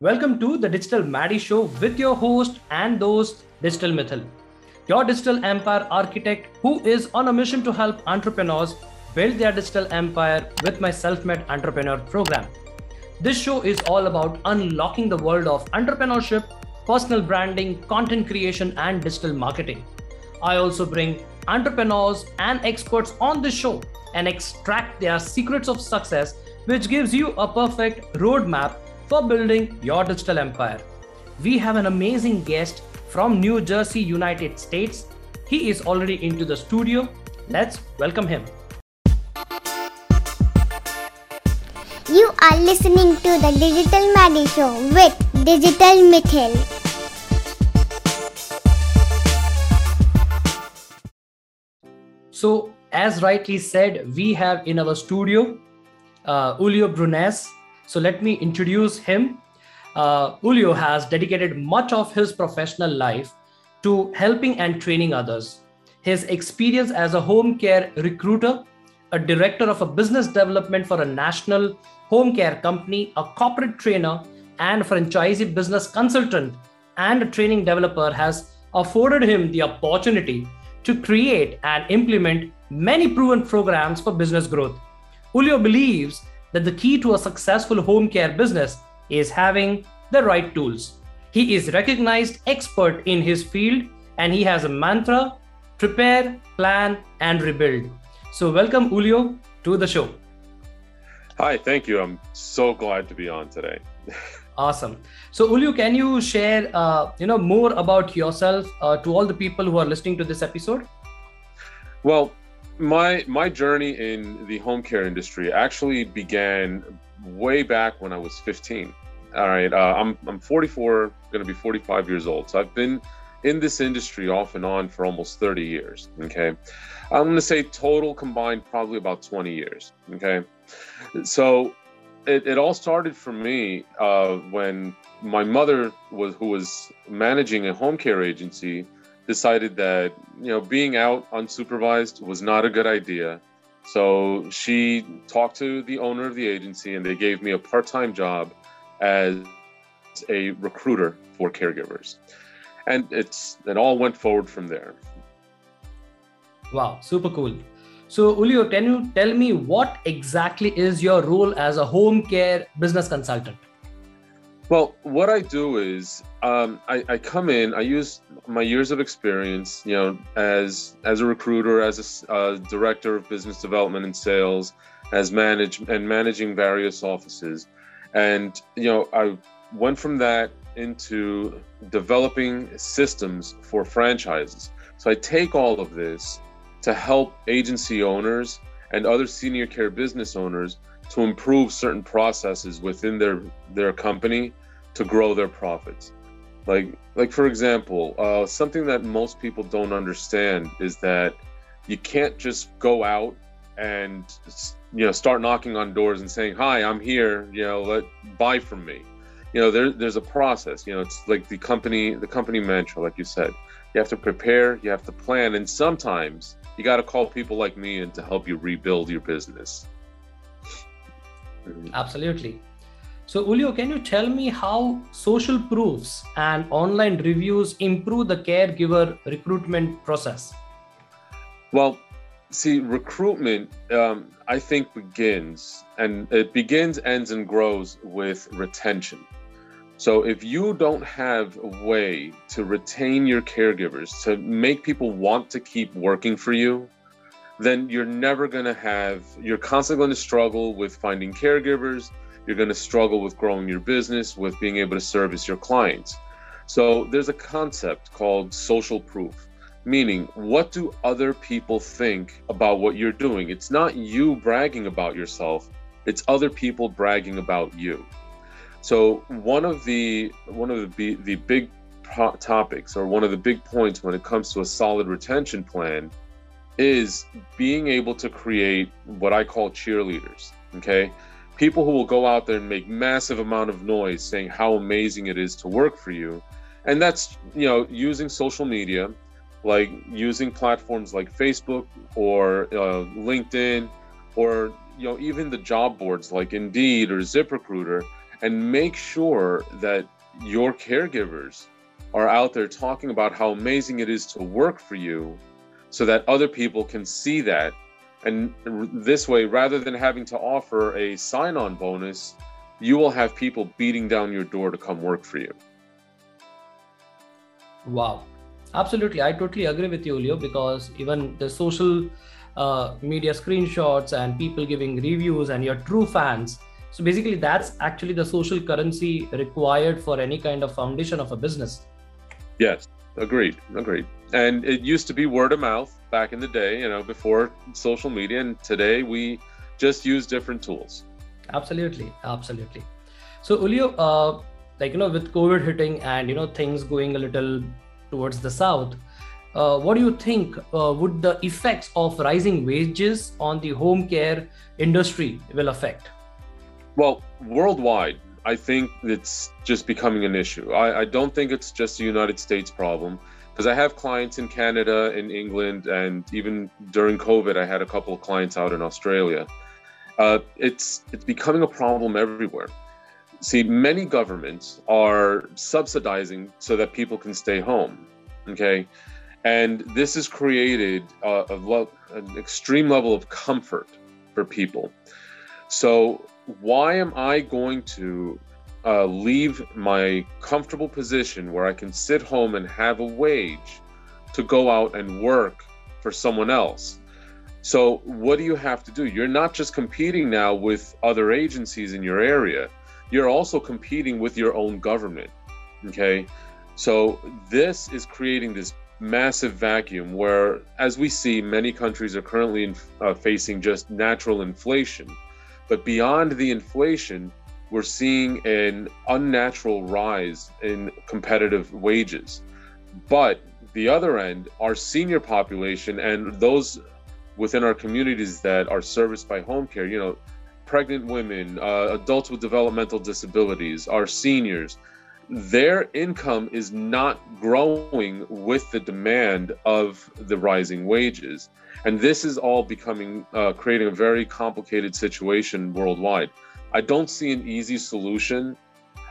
Welcome to the Digital Maddy Show with your host and host, Digital Mitthyl, your digital empire architect who is on a mission to help entrepreneurs build their digital empire with my self made entrepreneur program. This show is all about unlocking the world of entrepreneurship, personal branding, content creation, and digital marketing. I also bring entrepreneurs and experts on the show and extract their secrets of success, which gives you a perfect roadmap for building your digital empire. We have an amazing guest from New Jersey, United States. He is already into the studio. Let's welcome him. You are listening to the Digital Maddy Show with Digital Mitthyl. So, as rightly said, we have in our studio uh, Julio Briones. So, let me introduce him. Uh, Julio has dedicated much of his professional life to helping and training others. His experience as a home care recruiter, a director of a business development for a national home care company, a corporate trainer, and franchisee business consultant and a training developer has afforded him the opportunity to create and implement many proven programs for business growth. Julio believes that the key to a successful home care business is having the right tools. He is recognized expert in his field and he has a mantra prepare, plan and rebuild. So welcome Julio to the show. Hi, thank you. I'm so glad to be on today. awesome. So Julio, can you share uh, you know more about yourself uh, to all the people who are listening to this episode? Well, my my journey in the home care industry actually began way back when I was 15. All right, uh, I'm I'm 44, going to be 45 years old. So I've been in this industry off and on for almost 30 years. Okay, I'm going to say total combined probably about 20 years. Okay, so it, it all started for me uh, when my mother was who was managing a home care agency decided that you know being out unsupervised was not a good idea. So she talked to the owner of the agency and they gave me a part-time job as a recruiter for caregivers. And it's it all went forward from there. Wow super cool. So Julio, can you tell me what exactly is your role as a home care business consultant well, what I do is um, I, I, come in. I use my years of experience, you know, as as a recruiter, as a uh, director of business development and sales, as manage and managing various offices, and you know, I went from that into developing systems for franchises. So I take all of this to help agency owners and other senior care business owners to improve certain processes within their their company to grow their profits. Like like for example uh, something that most people don't understand is that you can't just go out and you know start knocking on doors and saying hi i'm here you know let buy from me. You know there, there's a process you know it's like the company the company mantra like you said. You have to prepare you have to plan and sometimes you got to call people like me in to help you rebuild your business. Absolutely. So, Julio, can you tell me how social proofs and online reviews improve the caregiver recruitment process? Well, see, recruitment, um, I think, begins and it begins, ends, and grows with retention. So, if you don't have a way to retain your caregivers, to make people want to keep working for you, then you're never going to have, you're constantly going to struggle with finding caregivers. You're going to struggle with growing your business, with being able to service your clients. So there's a concept called social proof, meaning what do other people think about what you're doing? It's not you bragging about yourself, it's other people bragging about you. So one of the one of the the big topics or one of the big points when it comes to a solid retention plan is being able to create what I call cheerleaders. Okay. People who will go out there and make massive amount of noise saying how amazing it is to work for you. And that's, you know, using social media, like using platforms like Facebook or uh, LinkedIn or, you know, even the job boards like Indeed or ZipRecruiter and make sure that your caregivers are out there talking about how amazing it is to work for you so that other people can see that. And this way, rather than having to offer a sign on bonus, you will have people beating down your door to come work for you. Wow. Absolutely. I totally agree with you, Leo, because even the social uh, media screenshots and people giving reviews and your true fans. So basically, that's actually the social currency required for any kind of foundation of a business. Yes, agreed, agreed. And it used to be word of mouth back in the day, you know, before social media, and today we just use different tools. Absolutely, absolutely. So, Julio, uh, like you know, with COVID hitting and you know things going a little towards the south, uh, what do you think uh, would the effects of rising wages on the home care industry will affect? Well, worldwide, I think it's just becoming an issue. I, I don't think it's just a United States problem because I have clients in Canada, in England, and even during COVID, I had a couple of clients out in Australia. Uh, it's it's becoming a problem everywhere. See, many governments are subsidizing so that people can stay home. Okay, and this has created a, a lo- an extreme level of comfort for people. So why am I going to uh, leave my comfortable position where I can sit home and have a wage to go out and work for someone else? So, what do you have to do? You're not just competing now with other agencies in your area, you're also competing with your own government. Okay. So, this is creating this massive vacuum where, as we see, many countries are currently in, uh, facing just natural inflation but beyond the inflation, we're seeing an unnatural rise in competitive wages. But the other end, our senior population and those within our communities that are serviced by home care, you know, pregnant women, uh, adults with developmental disabilities, our seniors, their income is not growing with the demand of the rising wages. And this is all becoming, uh, creating a very complicated situation worldwide. I don't see an easy solution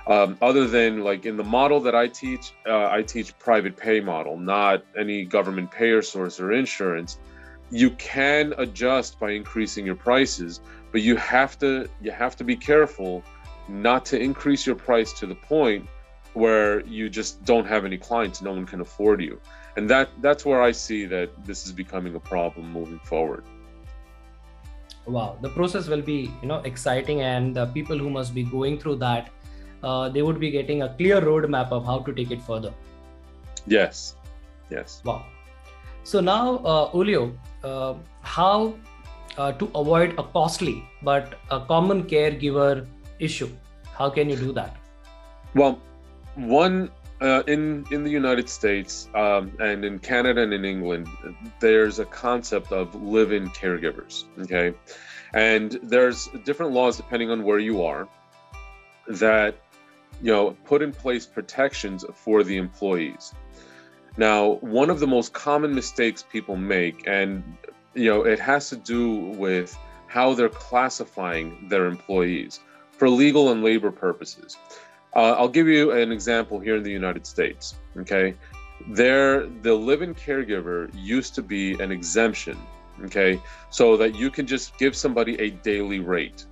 um, other than like in the model that I teach, uh, I teach private pay model, not any government payer source or insurance. You can adjust by increasing your prices, but you have to you have to be careful not to increase your price to the point where you just don't have any clients, no one can afford you and that that's where i see that this is becoming a problem moving forward wow the process will be you know exciting and the people who must be going through that uh, they would be getting a clear roadmap of how to take it further. Yes yes. Wow. So now uh, Julio, uh, how uh, to avoid a costly but a common caregiver issue how can you do that? Well one uh, in in the United States um, and in Canada and in England, there's a concept of live-in caregivers. Okay, and there's different laws depending on where you are that you know put in place protections for the employees. Now, one of the most common mistakes people make, and you know, it has to do with how they're classifying their employees for legal and labor purposes. Uh, I'll give you an example here in the United States. Okay, there the live-in caregiver used to be an exemption. Okay, so that you can just give somebody a daily rate.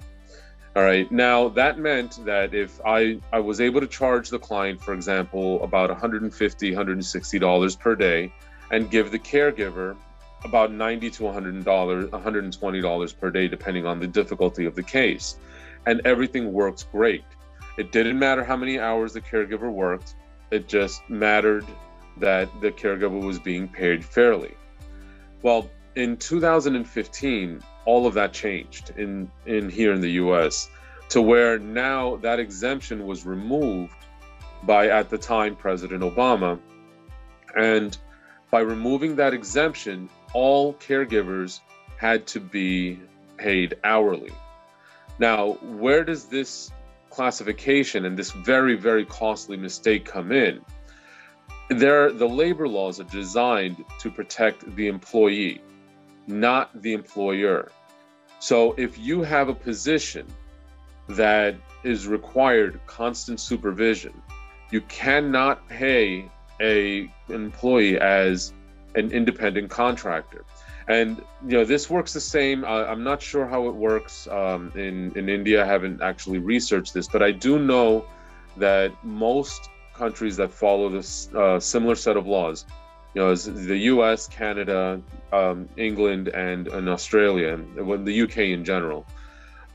All right. Now that meant that if I I was able to charge the client, for example, about 150, 160 dollars per day, and give the caregiver about 90 to 100 dollars, 120 dollars per day, depending on the difficulty of the case, and everything works great. It didn't matter how many hours the caregiver worked, it just mattered that the caregiver was being paid fairly. Well, in 2015, all of that changed in, in here in the US to where now that exemption was removed by at the time President Obama. And by removing that exemption, all caregivers had to be paid hourly. Now, where does this classification and this very, very costly mistake come in. There, the labor laws are designed to protect the employee, not the employer. So if you have a position that is required constant supervision. You cannot pay a employee as an independent contractor. And you know this works the same. Uh, I'm not sure how it works um, in in India. I haven't actually researched this, but I do know that most countries that follow this uh, similar set of laws, you know, the U.S., Canada, um, England, and, and Australia, and the UK in general.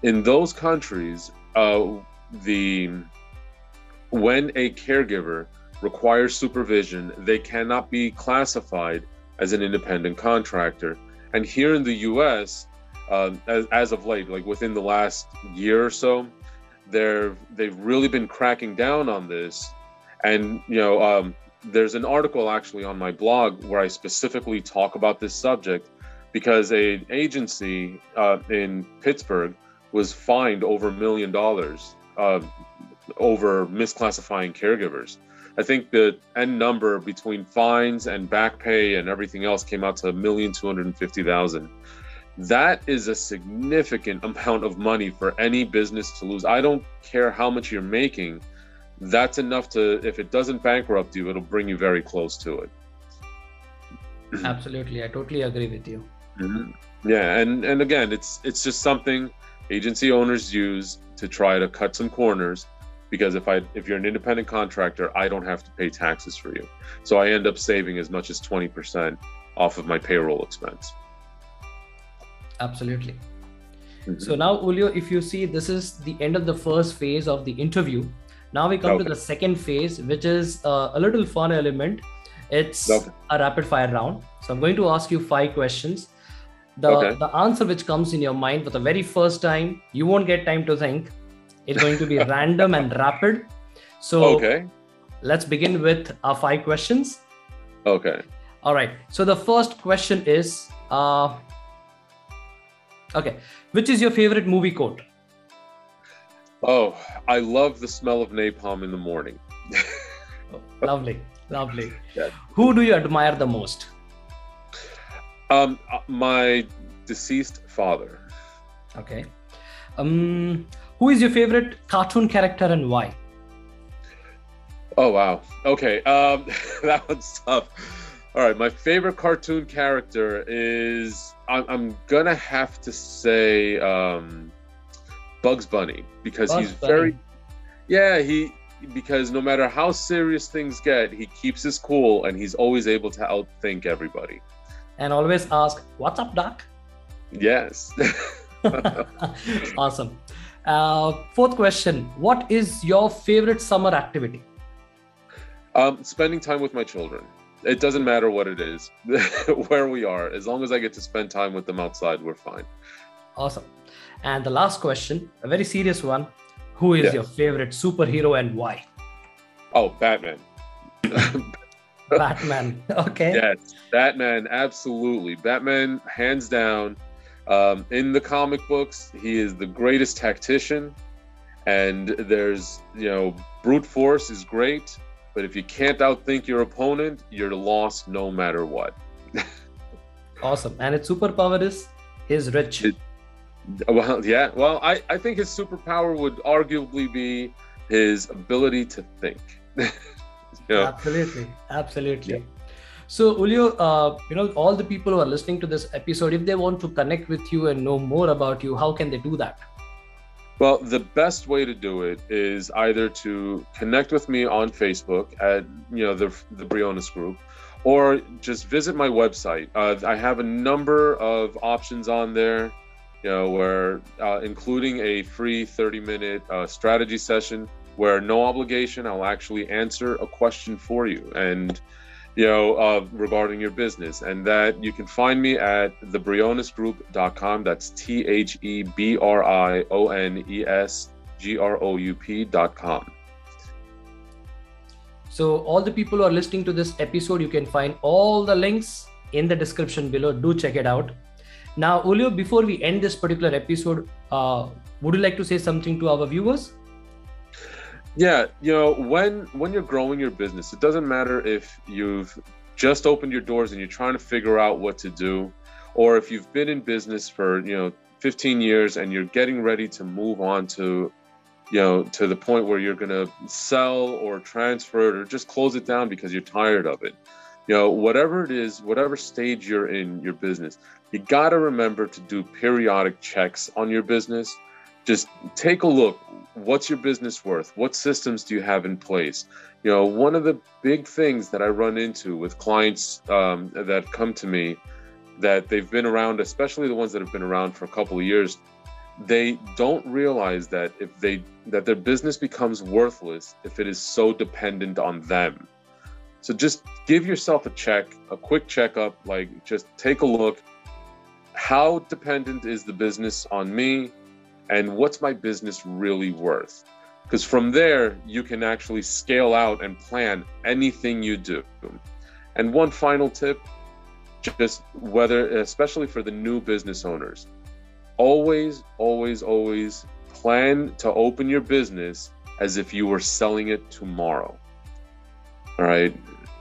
In those countries, uh, the when a caregiver requires supervision, they cannot be classified as an independent contractor. And here in the U.S., uh, as, as of late, like within the last year or so, they're they've really been cracking down on this. And you know, um, there's an article actually on my blog where I specifically talk about this subject because a agency uh, in Pittsburgh was fined over a million dollars uh, over misclassifying caregivers. I think the end number between fines and back pay and everything else came out to a million two hundred and fifty thousand. That is a significant amount of money for any business to lose. I don't care how much you're making. That's enough to, if it doesn't bankrupt you, it'll bring you very close to it. Absolutely, I totally agree with you. Mm-hmm. Yeah, and and again, it's it's just something agency owners use to try to cut some corners because if I if you're an independent contractor, I don't have to pay taxes for you. So I end up saving as much as 20% off of my payroll expense. Absolutely. Mm-hmm. So now Julio, if you see this is the end of the first phase of the interview. Now we come okay. to the second phase, which is uh, a little fun element. It's okay. a rapid fire round. So I'm going to ask you five questions. The, okay. the answer which comes in your mind for the very first time, you won't get time to think it's going to be random and rapid. So okay. let's begin with our five questions. Okay. All right. So the first question is uh, okay, which is your favorite movie quote? Oh, I love the smell of napalm in the morning. oh, lovely, lovely. Yeah. Who do you admire the most? Um, uh, my deceased father. Okay. Um, who is your favorite cartoon character and why? Oh wow. Okay. Um, that one's tough. All right. My favorite cartoon character is I'm, I'm gonna have to say um, Bugs Bunny because Bugs he's Bunny. very yeah he because no matter how serious things get, he keeps his cool and he's always able to outthink everybody. And always ask, "What's up, Doc?" Yes. awesome. Uh, fourth question What is your favorite summer activity? Um, spending time with my children. It doesn't matter what it is, where we are. As long as I get to spend time with them outside, we're fine. Awesome. And the last question, a very serious one. Who is yes. your favorite superhero and why? Oh, Batman. Batman. Okay. Yes, Batman. Absolutely. Batman, hands down. Um, in the comic books, he is the greatest tactician, and there's you know brute force is great, but if you can't outthink your opponent, you're lost no matter what. awesome, and its superpower is his rich. It, well, yeah. Well, I I think his superpower would arguably be his ability to think. you know? Absolutely, absolutely. Yeah. So, Julio, uh, you know, all the people who are listening to this episode, if they want to connect with you and know more about you, how can they do that? Well, the best way to do it is either to connect with me on Facebook at you know the the Briones Group, or just visit my website. Uh, I have a number of options on there, you know, where uh, including a free 30 minute uh, strategy session where no obligation, I'll actually answer a question for you and you know, uh, regarding your business. And that you can find me at thebrionesgroup.com. That's T H E B R I O N E S G R O U P.com. So, all the people who are listening to this episode, you can find all the links in the description below. Do check it out. Now, Julio, before we end this particular episode, uh, would you like to say something to our viewers? Yeah, you know, when when you're growing your business, it doesn't matter if you've just opened your doors and you're trying to figure out what to do, or if you've been in business for, you know, 15 years and you're getting ready to move on to you know, to the point where you're going to sell or transfer it or just close it down because you're tired of it. You know, whatever it is, whatever stage you're in your business, you got to remember to do periodic checks on your business. Just take a look. What's your business worth? What systems do you have in place? You know, one of the big things that I run into with clients um, that come to me that they've been around, especially the ones that have been around for a couple of years, they don't realize that if they that their business becomes worthless if it is so dependent on them so just give yourself a check a quick checkup like just take a look how dependent is the business on me and what's my business really worth because from there you can actually scale out and plan anything you do and one final tip just whether especially for the new business owners always, always, always plan to open your business as if you were selling it tomorrow. All right.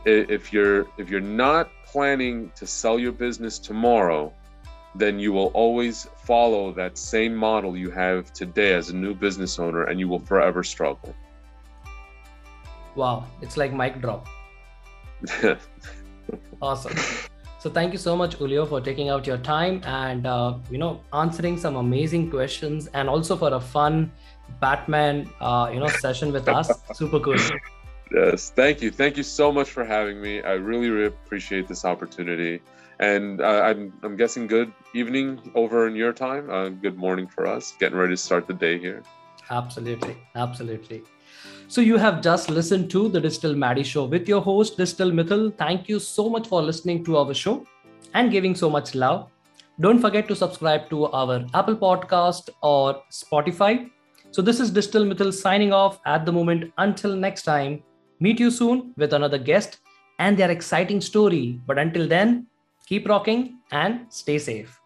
If you're if you're not planning to sell your business tomorrow, then you will always follow that same model you have today as a new business owner and you will forever struggle. Wow, it's like mic drop. awesome. So thank you so much, Julio, for taking out your time and uh, you know answering some amazing questions and also for a fun Batman uh, you know session with us. Super cool. Yes, thank you, thank you so much for having me. I really, really appreciate this opportunity, and uh, I'm I'm guessing good evening over in your time. Uh, good morning for us. Getting ready to start the day here. Absolutely, absolutely. So you have just listened to the Digital Maddy Show with your host, Digital Mitthyl. Thank you so much for listening to our show and giving so much love. Don't forget to subscribe to our Apple Podcast or Spotify. So this is Digital Mitthyl signing off at the moment. Until next time, meet you soon with another guest and their exciting story. But until then, keep rocking and stay safe.